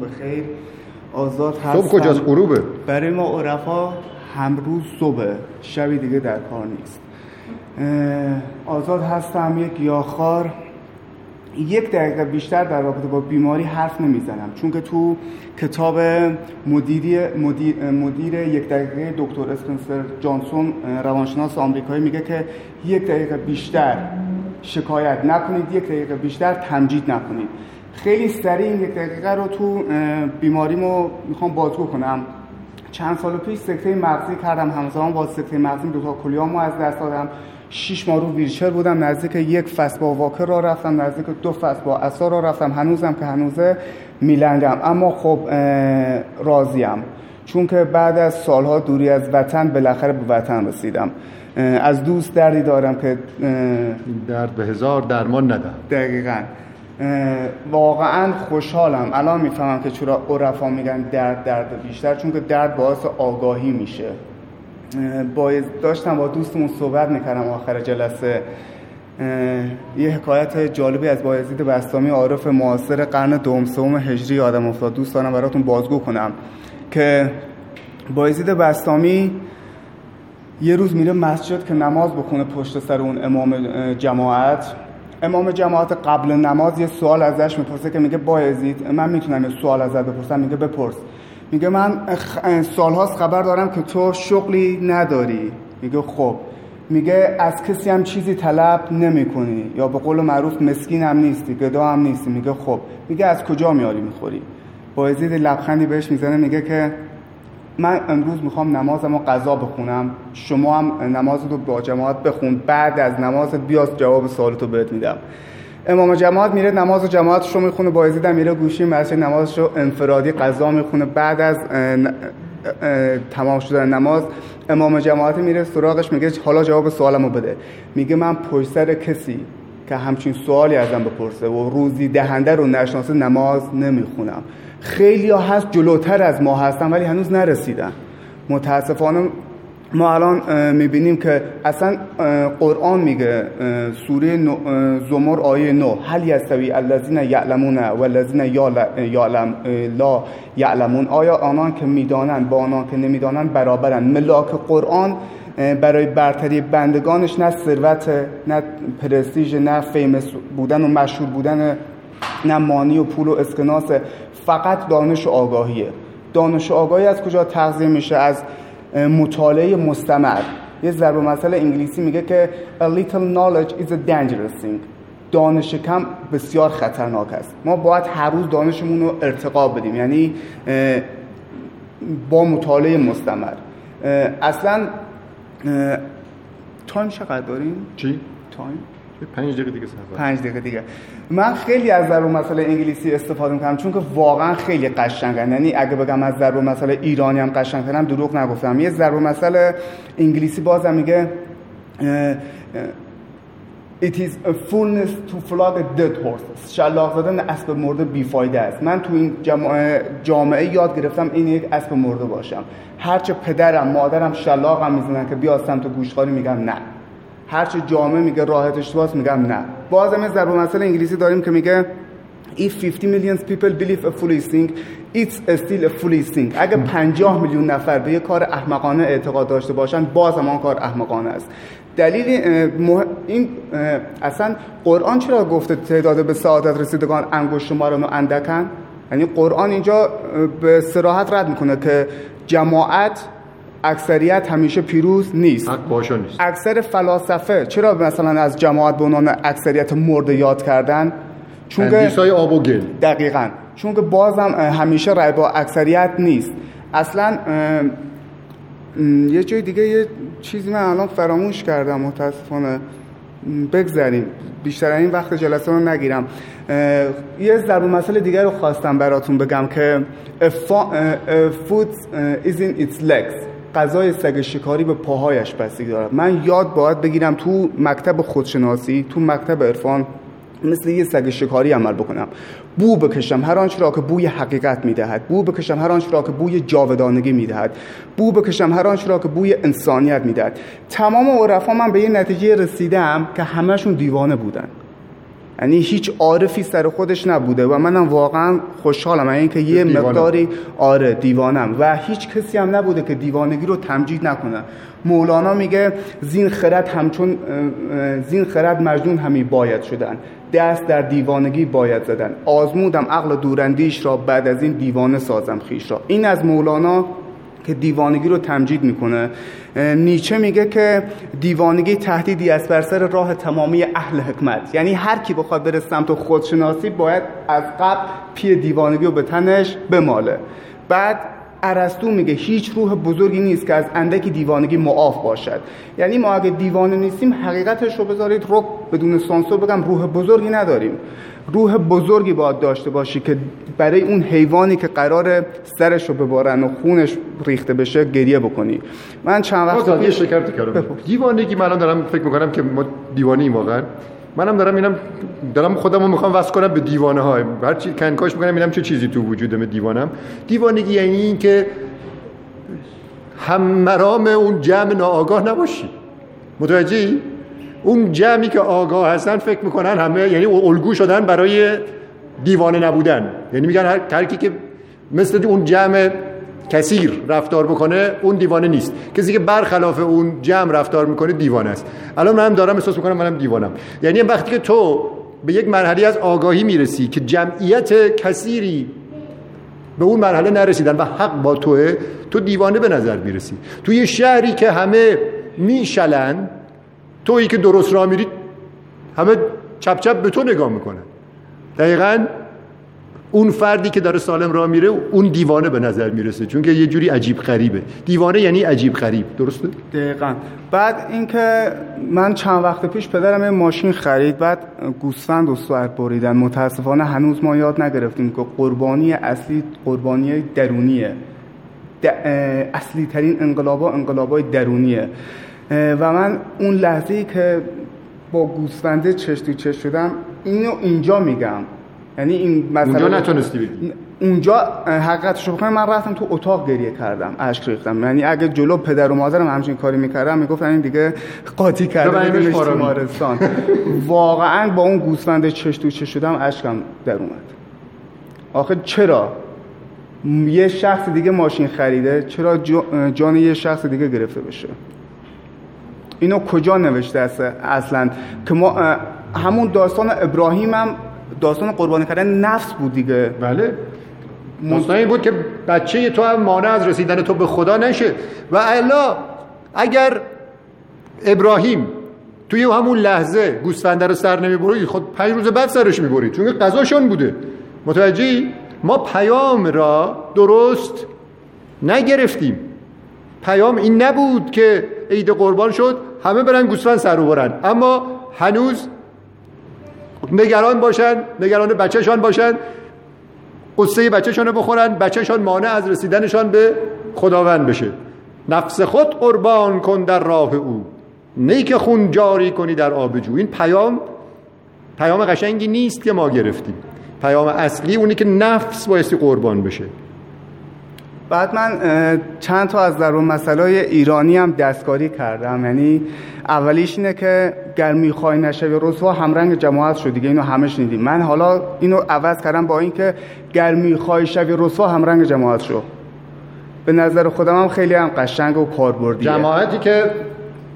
بخیر. آزاد هستم. صبح کجاست؟ غروبه. برای ما عرفا همروز صبح شبی دیگه در کار نیست. آزاد هستم. یک گیاهخوار یک دقیقه بیشتر در رابطه با بیماری حرف نمی‌زنم. چون که تو کتاب مدیری مدیر, مدیر یک دقیقه دکتر اسپنسر جانسون روانشناس آمریکایی میگه که یک دقیقه بیشتر شکایت نکنید. یک دقیقه بیشتر تمجید نکنید. خیلی سریع این یک دقیقه رو تو بیماریمو می‌خوام بازگو کنم. چند سال پیش سکته مغزی کردم همزمان با سکته مغزی دو تا کلیامو از دست دادم. شیش ماه رو ویلچر بودم نزدیک یک فصل با واکر را رفتم نزدیک دو فصل با اصا را رفتم. هنوزم که هنوزه میلنگم اما خب راضیم. چون که بعد از سالها دوری از وطن بالاخره به وطن رسیدم. از دوست دردی دارم که درد به هزار درمان ندم دقیقا. واقعا خوشحالم. الان می‌فهمم که چرا عرفا میگن درد درد بیشتر چون که درد باعث آگاهی میشه. باید داشتم با دوستمون صحبت می‌کردم آخر جلسه. یه حکایت جالبی از بایزید بستامی عارف معاصر قرن دوم سوم هجری آدم افتاد. دوست دارم براتون بازگو کنم. که بایزید بستامی یه روز میره مسجد که نماز بخونه پشت سر اون امام جماعت. امام جماعت قبل نماز یه سوال ازش می‌پرسه که میگه بایزید. من می‌تونم یه سوال ازت بپرسم. میگه بپرس. میگه من سالهاست خبر دارم که تو شغلی نداری. میگه خب. میگه از کسی هم چیزی طلب نمی کنی یا به قول معروف مسکین هم نیستی گدا هم نیستی. میگه خب. میگه از کجا میاری می‌خوری؟ بایزید لبخندی بهش می‌زنه میگه که من امروز می‌خوام نمازم و قضا بخونم. شما هم نماز رو با جماعت بخون. بعد از نماز بیاز جواب سوالتو بهت میدم. امام جماعت میره نماز و جماعتش رو می‌خونه با هم میره گوشی مسجد نمازش رو انفرادی قضا می‌خونه. بعد از تمام شدن نماز امام جماعت میره سراغش میگه حالا جواب سوالمو بده. میگه من پشت سر کسی که همچین سوالی ازم بپرسه و روزی دهنده رو نشناسه نماز نمی‌خونم. خیلی ها هست جلوتر از ما هستن ولی هنوز نرسیدن. متاسفانه ما الان می‌بینیم که اصلا قرآن میگه سوره زمر آیه نو هل یستوی الذین یعلمون و الذین یعلم لا یعلمون. آیا آنان که می‌دانند با آنان که نمی‌دانند برابرن ملاک قرآن برای برتری بندگانش نه ثروت نه پرستیژ نه فیمس بودن و مشهور بودن نه مانی و پول و اسکناس فقط دانش و آگاهیه. دانش و آگاهی از کجا تغذیه میشه؟ از مطالعه مستمر. یه ضرب مسئله انگلیسی میگه که a little knowledge is a dangerous thing. دانش کم بسیار خطرناک است. ما باید هر روز دانشمون رو ارتقا بدیم. یعنی با مطالعه مستمر. اصلا time چقدر داریم؟ چی؟ time؟ پنج دقیقه دیگه پنج دقیقه دیگه من خیلی از ضرب‌المثلای انگلیسی استفاده می‌کنم چون که واقعا خیلی قشنگن یعنی اگه بگم از ضرب‌المثلای ایرانی هم قشنگترم دروغ نگفتم یه ضرب‌المثل انگلیسی بازم میگه It is a foolishness to flog a dead horse شلاق زدن اسب مرده بیفایده است من تو این جامعه یاد گرفتم این یک اسب مرده باشم هرچه پدرم مادرم شلاقم می‌زنن که بیا سمت گوشخاری میگم نه هرچه جامعه میگه راحت اشتباس میگم نه بازم یه ضرب مسئله انگلیسی داریم که میگه If 50 million people believe a foolish thing, it's still a foolish thing. اگه 50 میلیون نفر به یه کار احمقانه اعتقاد داشته باشن باز هم آن کار احمقانه است. دلیل این اصلا قرآن چرا گفته تعداد به سعادت رسیدگان انگشت شمارن و اندکن؟ یعنی قرآن اینجا به سراحت رد می‌کنه که جماعت اکثریت همیشه پیروز نیست. حق نیست. اکثر فلاسفه چرا مثلا از جماعت به عنوان اکثریت مرده یاد کردن؟ چون که آب و گل. دقیقا. چون که بازم همیشه رای با اکثریت نیست. اصلا یه جای دیگه یه چیزی من الان فراموش کردم متاسفانه. بگذاریم بیشتر این وقت جلسه رو نگیرم. یه ضرب مسئله دیگر رو خواستم براتون بگم که food is in its legs. غذای سگ شکاری به پاهایش بستگی دارد. من یاد باید بگیرم تو مکتب خودشناسی تو مکتب عرفان مثل یه سگ شکاری عمل بکنم. بو بکشم هر آنچه را که بوی حقیقت می‌دهد. بو بکشم هر آنچه را که بوی جاودانگی می‌دهد. بو بکشم هر آنچه را که بوی انسانیت می‌دهد. تمام عرفا من به یه نتیجه رسیدم که همهشون دیوانه بودن. یعنی هیچ عارفی سر خودش نبوده و منم واقعا خوشحالم. یعنی اینکه یه مقداری آره دیوانم. و هیچ کسی هم نبوده که دیوانگی رو تمجید نکنه. مولانا میگه زین خرد همچون زین خرد مجنون همی باید شدن. دست در دیوانگی باید زدن. آزمودم عقل دورندیش را بعد از این دیوانه سازم خیش را. این از مولانا که دیوانگی رو تمجید می‌کنه. نیچه میگه که دیوانگی تهدیدی است بر سر راه تمامی اهل حکمت. یعنی هر کی بخواد بره سمت خودشناسی باید از قبل پی دیوانگی رو به تنش بماله. بعد ارسطو میگه هیچ روح بزرگی نیست که از اندکی دیوانگی معاف باشد. یعنی ما اگه دیوانه نیستیم حقیقتش رو بذارید رو بدون سانسور بگم روح بزرگی نداریم. روح بزرگی باید داشته باشی که برای اون حیوانی که قرار سرش رو ببارن و خونش ریخته بشه گریه بکنی. من چند وقت یه شکر کردم. دیوانگی من دارم فکر می‌کنم که ما دیوانی واقعا. منم دارم اینم دارم خودمو می‌خوام واسه کنم به دیوانه های هر چی کنکاش می‌کنم اینم چه چیزی تو وجودم دیوانم؟ دیوانگی یعنی این که هم مرام اون جمع ناآگاه نباشی. متوجهی؟ اون جمعی که آگاه هستن فکر می‌کنن همه یعنی الگو شدن برای دیوانه نبودن. یعنی میگن هر کی که مثل اون جمع کثیر رفتار بکنه اون دیوانه نیست. کسی که برخلاف اون جمع رفتار می‌کنه دیوانه است. الان من دارم احساس می‌کنم منم دیوانم. یعنی وقتی که تو به یک مرحله از آگاهی می‌رسی که جمعیت کثیری به اون مرحله نرسیدن و حق با توه تو دیوانه به نظر می‌رسی. توی شهری که همه میشلن تویی که درست را میری همه چپ چپ به تو نگاه می‌کنن. دقیقا اون فردی که داره سالم را میره اون دیوانه به نظر می‌رسه چون که یه جوری عجیب غریبه. دیوانه یعنی عجیب غریب درسته؟ دقیقا. بعد اینکه من چند وقت پیش پدرم یه ماشین خرید بعد گوسفند و سوار بریدن. متاسفانه هنوز ما یاد نگرفتیم که قربانی اصلی قربانی درونیه. اصلی ترین انقلابا انقلابای درونیه. و من اون لحظه که با گوسفنده چش تو چش شدم اینو اینجا میگم. یعنی این مثلا اونجا نتونستی بگی. اونجا حقیقتش رو من رفتم تو اتاق گریه کردم اشک ریختم. یعنی اگه جلو پدر و مادرم همچین کاری می‌کردم می‌گفتن این دیگه قاطی کرده بیمارستان. واقعا با اون گوسفند چش تو چش شدم اشکم در اومد. آخه چرا؟ یه شخص دیگه ماشین خریده چرا جان یه شخص دیگه گرفته بشه؟ اینو کجا نوشته است اصلا؟ که ما همون داستان ابراهیم هم داستان قربانی کردن نفس بود دیگه. بله. داستان بود که بچه تو هم مانع از رسیدن تو به خدا نشه. و الا اگر ابراهیم توی همون لحظه گوسفنده رو سر نمی‌برید خود پنج روز بعد سرش می‌برید چون قضاشون بوده. متوجهی؟ ما پیام را درست نگرفتیم. پیام این نبود که عید قربان شد همه برن گوسفند سر برن. اما هنوز نگران باشن نگران بچهشان باشن قصه بچهشان رو بخورن بچهشان مانع از رسیدنشان به خداوند بشه. نفس خود قربان کن در راه او. نیک خون جاری کنی در آب جو. این پیام پیام قشنگی نیست که ما گرفتیم. پیام اصلی اونی که نفس بایستی قربان بشه. بعد من چند تا از درون مسئله ایرانی هم دستکاری کردم. یعنی اولیش اینه که گر می‌خوای نشوی رسوا همرنگ جماعت شد دیگه اینو همه شنیدیم. من حالا اینو عوض کردم با اینکه گر می‌خوای شوی رسوا همرنگ جماعت شو. به نظر خودم هم خیلی هم قشنگ و کاربردیه. جماعتی که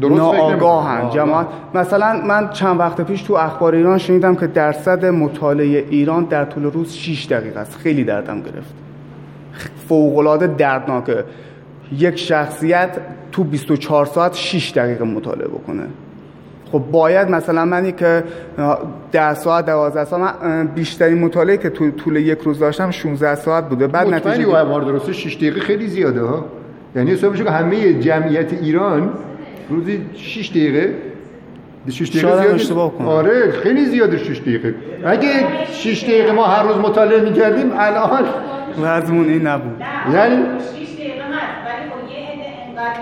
درست ناآگاهن. جماعت. مثلا من چند وقت پیش تو اخبار ایران شنیدم که درصد مطالعه ایران در طول روز 6 دقیقه است. خیلی دردم گرفت. فوقالعاده دردناکه. یک شخصیت تو 24 ساعت 6 دقیقه مطالعه بکنه. خب باید مثلا منی که 10 ساعت 12 ساعت من بیشترین مطالعه که تو طول یک روز داشتم 16 ساعت بوده. بعد نتیجه و امار درسته 6 دقیقه خیلی زیاده ها. یعنی حساب که همه جمعیت ایران روزی 6 دقیقه 6 دقیقه زیاد آره خیلی زیاده 6 دقیقه. اگه 6 دقیقه ما هر روز مطالعه می‌کردیم الان وضعمون این نبود. یعنی 6 دقیقه هست ولی خب یه انقدر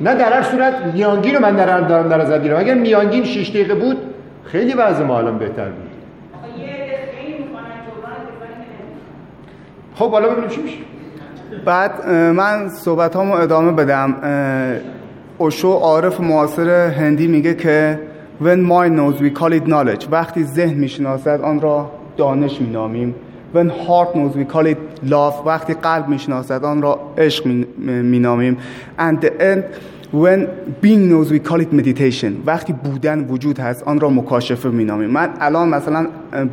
نه در هر صورت میانگین رو من در دارم در نظر می‌گیرم اگر میانگین 6 دقیقه بود خیلی وضع ما الان بهتر بود. خب حالا ببینیم چی میشه. بعد من صحبت هامو ادامه بدم. اوشو عارف معاصر هندی میگه که when mind knows we call it knowledge. وقتی ذهن می‌شناسد آن را دانش مینامیم. When heart knows we call it love. وقتی قلب می‌شناسد آن را عشق مینامیم. And the end when being knows we call it meditation. وقتی بودن وجود هست آن را مکاشفه مینامیم. من الان مثلا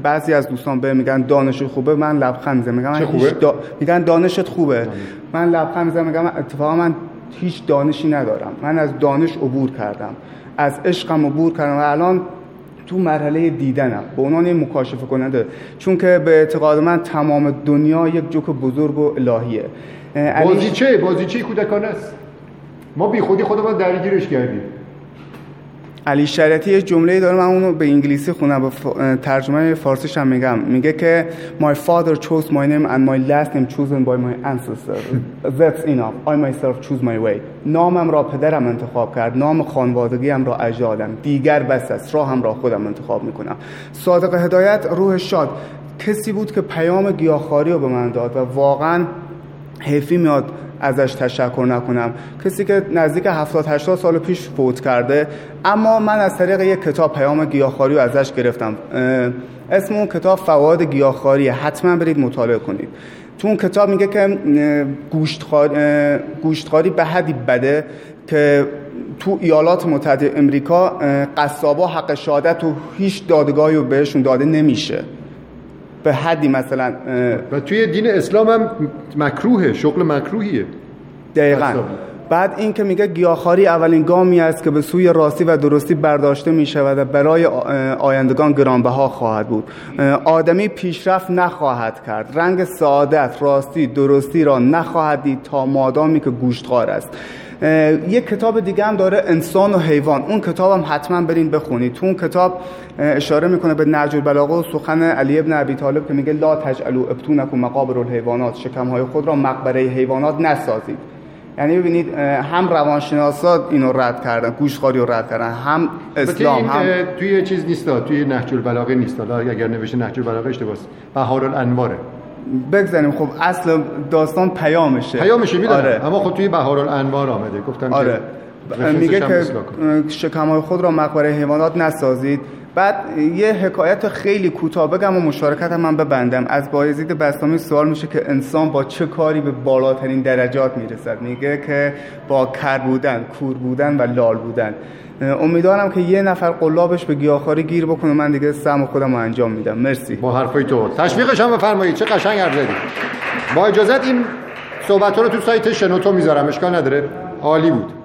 بعضی از دوستان به میگن دانش خوبه من لبخند می‌زنم میگم من خوبه؟ دا... میگن دانشت خوبه. من لبخند می‌زنم میگم اتفاقا من هیچ دانشی ندارم. من از دانش عبور کردم. از عشقم عبور کردم و الان تو مرحله دیدنم. به عنوان یه مکاشفه کننده. چون که به اعتقاد من تمام دنیا یک جوک بزرگ و الهیه. بازیچه بازیچه کودکانه است؟ ما بی خودی خودمون درگیرش کردیم. علی شریعتی یه جمله داره من اونو به انگلیسی خونم به ف- ترجمه فارسیش هم میگم. میگه که my father chose my name and my last name chosen by my ancestors. That's enough. I myself choose my way. نامم را پدرم انتخاب کرد. نام خانوادگیم را اجدادم دیگر بس است. راهم را خودم انتخاب می‌کنم. صادق هدایت روح شاد. کسی بود که پیام گیاهخواری رو به من داد و واقعا حیفی میاد. ازش تشکر نکنم. کسی که نزدیک 70 80 سال پیش فوت کرده اما من از طریق یک کتاب پیام گیاهخواری ازش گرفتم. اسم اون کتاب فواد گیاهخواری حتما برید مطالعه کنید. تو اون کتاب میگه که گوشتخواری به حدی بده که تو ایالات متحده امریکا قصابا حق شهادت و هیچ دادگاهی رو بهشون داده نمیشه. به حدی مثلا و توی دین اسلام هم مکروهه شغل مکروهیه. دقیقا. بعد این که میگه گیاهخواری اولین گامی است که به سوی راستی و درستی برداشته می شود و برای آیندگان گرانبها خواهد بود. آدمی پیشرفت نخواهد کرد. رنگ سعادت راستی درستی را نخواهد دید تا مادامی که گوشتخوار است. یک کتاب دیگه هم داره انسان و حیوان. اون کتاب هم حتما برین بخونید. تو اون کتاب اشاره می‌کنه به نهج البلاغه و سخن علی ابن ابی طالب که میگه لا تجعلوا ابتونکم مقابر الحیوانات. شکمهای خود را مقبره حیوانات نسازید. یعنی ببینید هم روانشناسا اینو رد کردن گوشخواری رو رد کردن هم اسلام هم توی چیز نیست توی نهج البلاغه نیست. حالا اگر نوشته نهج البلاغه اشتباهه بهار الانواره بگذاریم. خب اصل داستان پیامشه. پیامشه می‌دونم. آره. اما خب توی بهار الانوار آمده. گفتم آره. که میگه که. شکمهای خود را مقبره حیوانات نسازید. بعد یه حکایت خیلی کوتاه بگم و مشارکت من ببندم. از بایزید بستامی سوال میشه که انسان با چه کاری به بالاترین درجات می‌رسد؟ میگه که با کر بودن کور بودن و لال بودن. امیدوارم که یه نفر قلابش به گیاهخواری گیر بکنه. من دیگه سم خودم رو انجام میدم. مرسی. با حرفای تو. تشویقش هم بفرمایید. چه قشنگ حرف با اجازت این صحبت رو تو سایت شنوتو می‌ذارم. اشکال نداره. عالی بود.